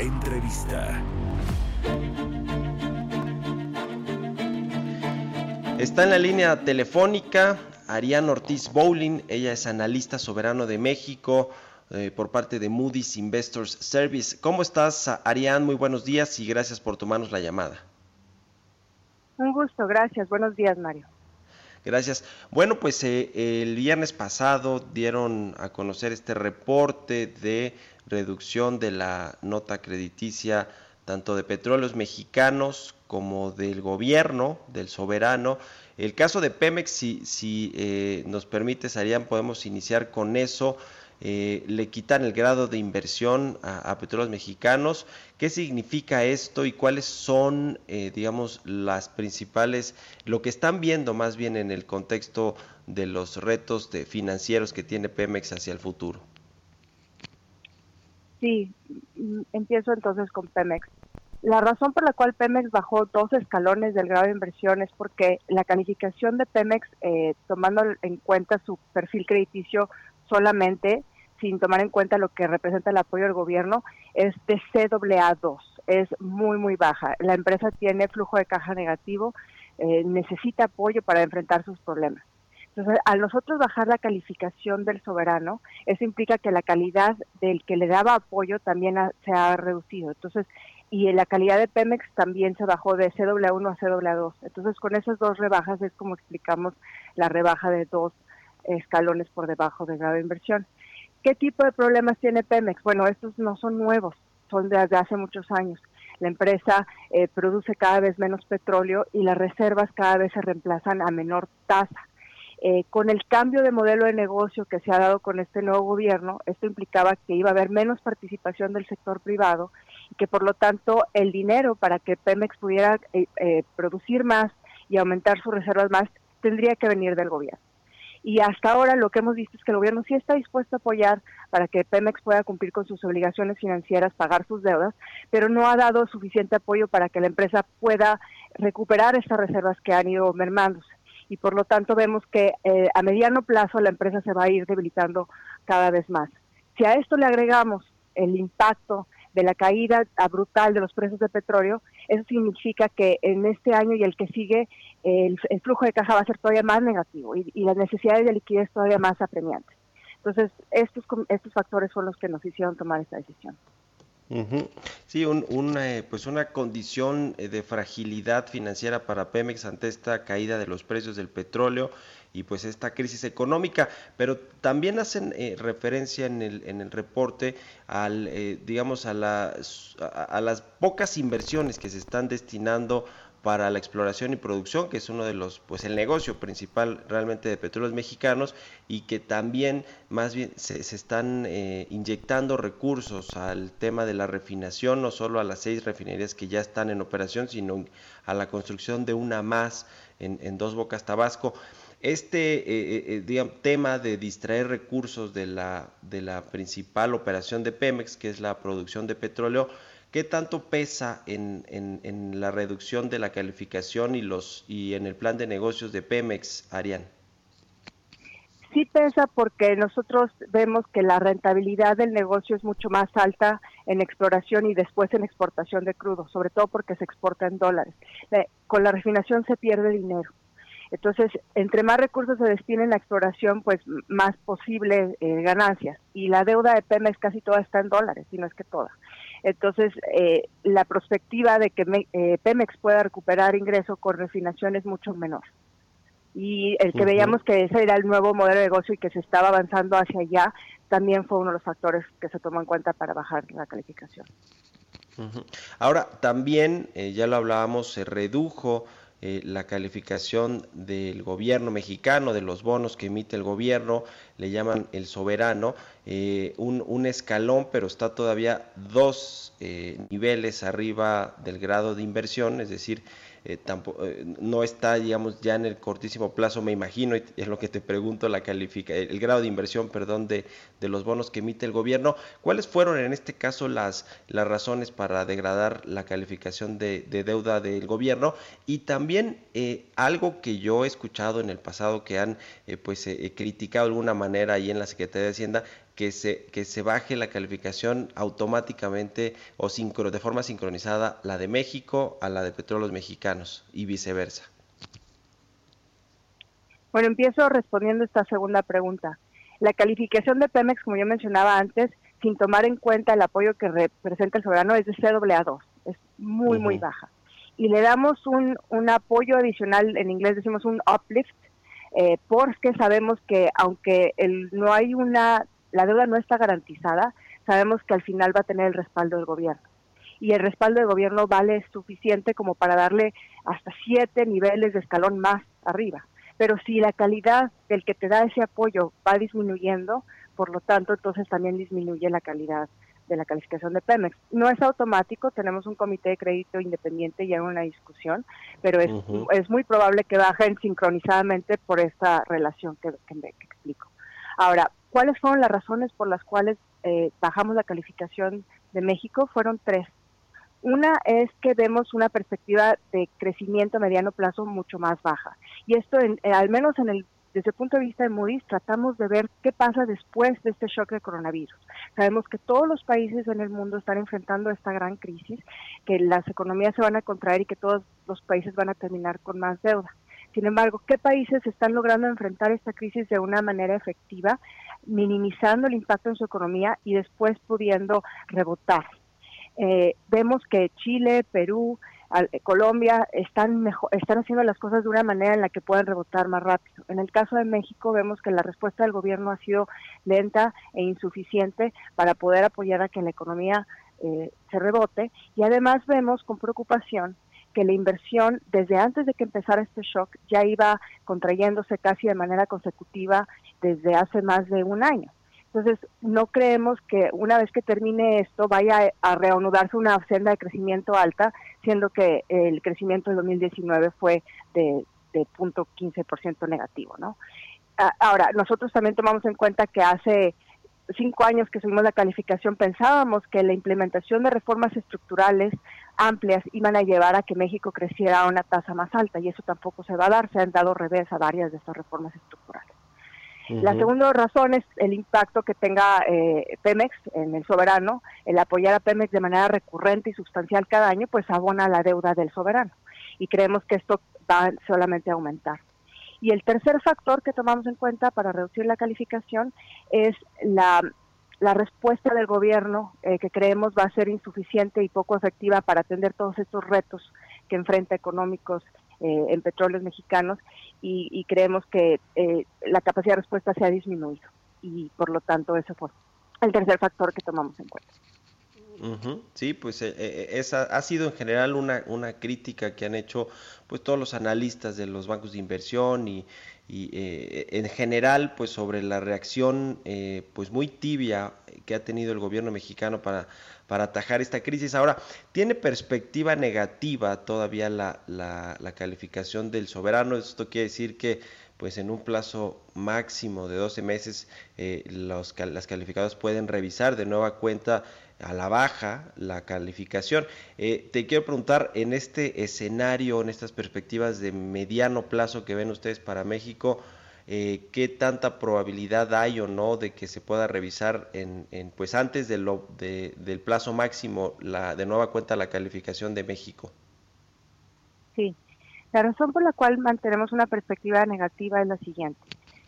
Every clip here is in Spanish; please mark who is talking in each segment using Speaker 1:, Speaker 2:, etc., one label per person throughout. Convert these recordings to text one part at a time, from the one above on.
Speaker 1: Entrevista.
Speaker 2: Está en la línea telefónica Ariane Ortiz Bowling, ella es analista soberano de México eh, por parte de Moody's Investors Service. ¿Cómo estás, Ariane? Muy buenos días y gracias por tomarnos la llamada.
Speaker 3: Un gusto, gracias. Buenos días, Mario.
Speaker 2: Gracias. Bueno, pues eh, el viernes pasado dieron a conocer este reporte de reducción de la nota crediticia tanto de petróleos mexicanos como del gobierno, del soberano. El caso de Pemex, si, si eh, nos permite, Sarian, podemos iniciar con eso. Eh, le quitan el grado de inversión a, petróleos mexicanos. ¿Qué significa esto y cuáles son, eh, digamos, las principales, lo que están viendo más bien en el contexto de los retos de financieros que tiene Pemex hacia el futuro?
Speaker 3: Sí, empiezo entonces con Pemex. La razón por la cual Pemex bajó dos escalones del grado de inversión es porque la calificación de Pemex, eh, tomando en cuenta su perfil crediticio solamente, sin tomar en cuenta lo que representa el apoyo del gobierno, es de CAA2, es muy, muy baja. La empresa tiene flujo de caja negativo, eh, necesita apoyo para enfrentar sus problemas. Entonces, al nosotros bajar la calificación del soberano, eso implica que la calidad del que le daba apoyo también se ha reducido. Entonces, y la calidad de Pemex también se bajó de CW1 a CW2. Entonces, con esas dos rebajas es como explicamos la rebaja de dos escalones por debajo del grado de inversión. ¿Qué tipo de problemas tiene Pemex? Bueno, estos no son nuevos, son desde hace muchos años. La empresa eh, produce cada vez menos petróleo y las reservas cada vez se reemplazan a menor tasa. Eh, con el cambio de modelo de negocio que se ha dado con este nuevo gobierno, esto implicaba que iba a haber menos participación del sector privado y que por lo tanto el dinero para que Pemex pudiera eh, eh, producir más y aumentar sus reservas más tendría que venir del gobierno. Y hasta ahora lo que hemos visto es que el gobierno sí está dispuesto a apoyar para que Pemex pueda cumplir con sus obligaciones financieras, pagar sus deudas, pero no ha dado suficiente apoyo para que la empresa pueda recuperar estas reservas que han ido mermándose y por lo tanto vemos que eh, a mediano plazo la empresa se va a ir debilitando cada vez más. Si a esto le agregamos el impacto de la caída brutal de los precios de petróleo, eso significa que en este año y el que sigue el, flujo de caja va a ser todavía más negativo y, las necesidades de liquidez todavía más apremiantes. Entonces, estos, estos factores son los que nos hicieron tomar esta decisión.
Speaker 2: Sí, un, eh, pues una condición eh, de fragilidad financiera para Pemex ante esta caída de los precios del petróleo y pues esta crisis económica, pero también hacen eh, referencia en el, en el reporte al, digamos, a las, a las pocas inversiones que se están destinando para la exploración y producción, que es uno de los, pues el negocio principal realmente de petróleos mexicanos y que también más bien se, están eh, inyectando recursos al tema de la refinación, no solo a las seis refinerías que ya están en operación, sino a la construcción de una más en, Dos Bocas Tabasco. Este eh, eh, tema de distraer recursos de la, de la principal operación de Pemex, que es la producción de petróleo, ¿Qué tanto pesa en, en, la reducción de la calificación y, los, y en el plan de negocios de Pemex, Arián?
Speaker 3: Sí pesa porque nosotros vemos que la rentabilidad del negocio es mucho más alta en exploración y después en exportación de crudo, sobre todo porque se exporta en dólares. Con la refinación se pierde dinero. Entonces, entre más recursos se destinen a exploración, pues más posible eh, ganancias. Y la deuda de Pemex casi toda está en dólares, si no es que toda. Entonces, eh, la perspectiva de que eh, Pemex pueda recuperar ingreso con refinación es mucho menor. Y el que veíamos que ese era el nuevo modelo de negocio y que se estaba avanzando hacia allá, también fue uno de los factores que se tomó en cuenta para bajar la calificación.
Speaker 2: Ahora, también, eh, ya lo hablábamos, se redujo eh, la calificación del gobierno mexicano, de los bonos que emite el gobierno, le llaman el soberano, eh, un, escalón, pero está todavía dos eh, niveles arriba del grado de inversión, es decir, eh, eh, no está, digamos, ya en el cortísimo plazo, me imagino, y es lo que te pregunto, la califica, el, grado de inversión, perdón, de, de, los bonos que emite el gobierno. ¿Cuáles fueron en este caso las, las razones para degradar la calificación de, deuda del gobierno? Y también eh, algo que yo he escuchado en el pasado que han pues criticado de alguna manera ahí en la Secretaría de Hacienda, que se, que se baje la calificación automáticamente o sincro, de forma sincronizada la de México a la de petróleos mexicanos y viceversa?
Speaker 3: Bueno, empiezo respondiendo esta segunda pregunta. La calificación de Pemex, como yo mencionaba antes, sin tomar en cuenta el apoyo que representa el soberano, es de CAA2, es muy, muy baja. Y le damos un, un apoyo adicional, en inglés decimos un uplift, eh, porque sabemos que aunque el, no hay una la deuda no está garantizada, sabemos que al final va a tener el respaldo del gobierno. Y el respaldo del gobierno vale suficiente como para darle hasta siete niveles de escalón más arriba. Pero si la calidad del que te da ese apoyo va disminuyendo, por lo tanto, entonces también disminuye la calidad de la calificación de Pemex. No es automático, tenemos un comité de crédito independiente y hay una discusión, pero es, es muy probable que bajen sincronizadamente por esta relación que, que, que explico. Ahora, ¿Cuáles fueron las razones por las cuales eh, bajamos la calificación de México? Fueron tres. Una es que vemos una perspectiva de crecimiento a mediano plazo mucho más baja. Y esto, eh, al menos en el, desde el punto de vista de Moody's, tratamos de ver qué pasa después de este shock de coronavirus. Sabemos que todos los países en el mundo están enfrentando esta gran crisis, que las economías se van a contraer y que todos los países van a terminar con más deuda. Sin embargo, ¿qué países están logrando enfrentar esta crisis de una manera efectiva, minimizando el impacto en su economía y después pudiendo rebotar? Eh, vemos que Chile, Perú, eh, Colombia están, están haciendo las cosas de una manera en la que puedan rebotar más rápido. En el caso de México vemos que la respuesta del gobierno ha sido lenta e insuficiente para poder apoyar a que la economía eh, se rebote y además vemos con preocupación que la inversión desde antes de que empezara este shock ya iba contrayéndose casi de manera consecutiva desde hace más de un año. Entonces, no creemos que una vez que termine esto vaya a reanudarse una senda de crecimiento alta, siendo que el crecimiento del 2019 fue de, de 0.15% negativo, ¿no? Ahora, nosotros también tomamos en cuenta que hace cinco años que subimos la calificación pensábamos que la implementación de reformas estructurales amplias iban a llevar a que México creciera a una tasa más alta y eso tampoco se va a dar, se han dado revés a varias de estas reformas estructurales. La segunda razón es el impacto que tenga eh, Pemex en el soberano, el apoyar a Pemex de manera recurrente y sustancial cada año, pues abona la deuda del soberano y creemos que esto va solamente a aumentar. Y el tercer factor que tomamos en cuenta para reducir la calificación es la, respuesta del gobierno, eh, que creemos va a ser insuficiente y poco efectiva para atender todos estos retos que enfrenta económicos eh, en petróleos mexicanos y, creemos que eh, la capacidad de respuesta se ha disminuido y por lo tanto ese fue el tercer factor que tomamos en cuenta.
Speaker 2: Sí, pues eh, eh, esa ha sido en general una, una crítica que han hecho pues todos los analistas de los bancos de inversión y, eh, en general pues sobre la reacción pues muy tibia que ha tenido el gobierno mexicano para, para atajar esta crisis. Ahora, ¿tiene perspectiva negativa todavía la, la, la calificación del soberano? Esto quiere decir que pues en un plazo máximo de 12 meses los, las calificadoras pueden revisar de nueva cuenta a la baja la calificación. Eh, te quiero preguntar, en este escenario, en estas perspectivas de mediano plazo que ven ustedes para México, eh, ¿qué tanta probabilidad hay o no de que se pueda revisar en, pues antes de lo, del plazo máximo la, de nueva cuenta la calificación de México?
Speaker 3: Sí, la razón por la cual mantenemos una perspectiva negativa es la siguiente.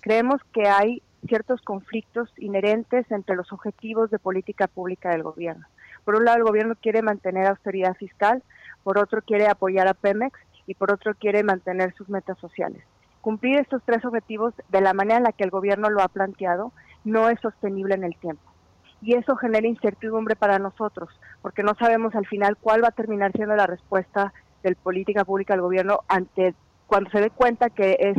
Speaker 3: Creemos que hay ciertos conflictos inherentes entre los objetivos de política pública del gobierno. Por un lado, el gobierno quiere mantener austeridad fiscal, por otro quiere apoyar a Pemex y por otro quiere mantener sus metas sociales. Cumplir estos tres objetivos de la manera en la que el gobierno lo ha planteado no es sostenible en el tiempo. Y eso genera incertidumbre para nosotros, porque no sabemos al final cuál va a terminar siendo la respuesta de política pública del gobierno ante cuando se dé cuenta que es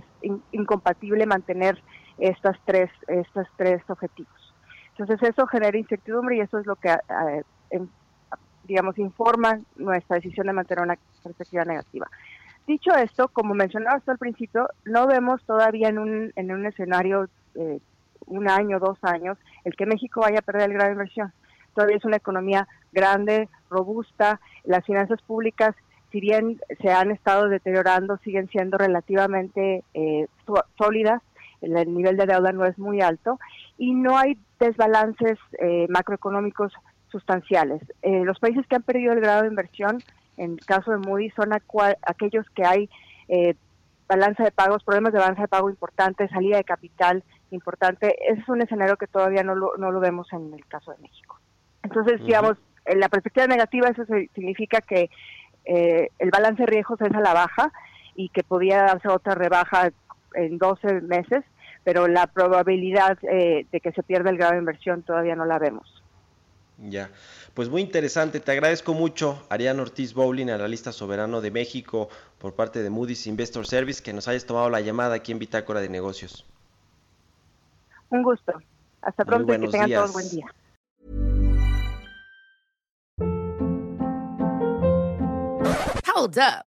Speaker 3: incompatible mantener estas tres, estos tres objetivos. Entonces eso genera incertidumbre y eso es lo que, eh, digamos, informa nuestra decisión de mantener una perspectiva negativa. Dicho esto, como mencionaba hasta al principio, no vemos todavía en un, en un escenario eh, un año, dos años, el que México vaya a perder el grado inversión. Todavía es una economía grande, robusta, las finanzas públicas, si bien se han estado deteriorando, siguen siendo relativamente eh, sólidas, el nivel de deuda no es muy alto y no hay desbalances eh, macroeconómicos sustanciales. Eh, los países que han perdido el grado de inversión, en el caso de Moody, son aquellos que hay eh, balanza de pagos, problemas de balanza de pago importantes, salida de capital importante. Ese es un escenario que todavía no lo, no lo vemos en el caso de México. Entonces, digamos, en la perspectiva negativa eso significa que eh, el balance de riesgos es a la baja y que podía darse otra rebaja en 12 meses, pero la probabilidad eh, de que se pierda el grado de inversión todavía no la vemos.
Speaker 2: Ya, pues muy interesante. Te agradezco mucho, Ariane Ortiz Bowling, analista soberano de México, por parte de Moody's Investor Service, que nos hayas tomado la llamada aquí en Bitácora de Negocios.
Speaker 3: Un gusto. Hasta pronto y que tengan todos buen día.
Speaker 4: Hold up.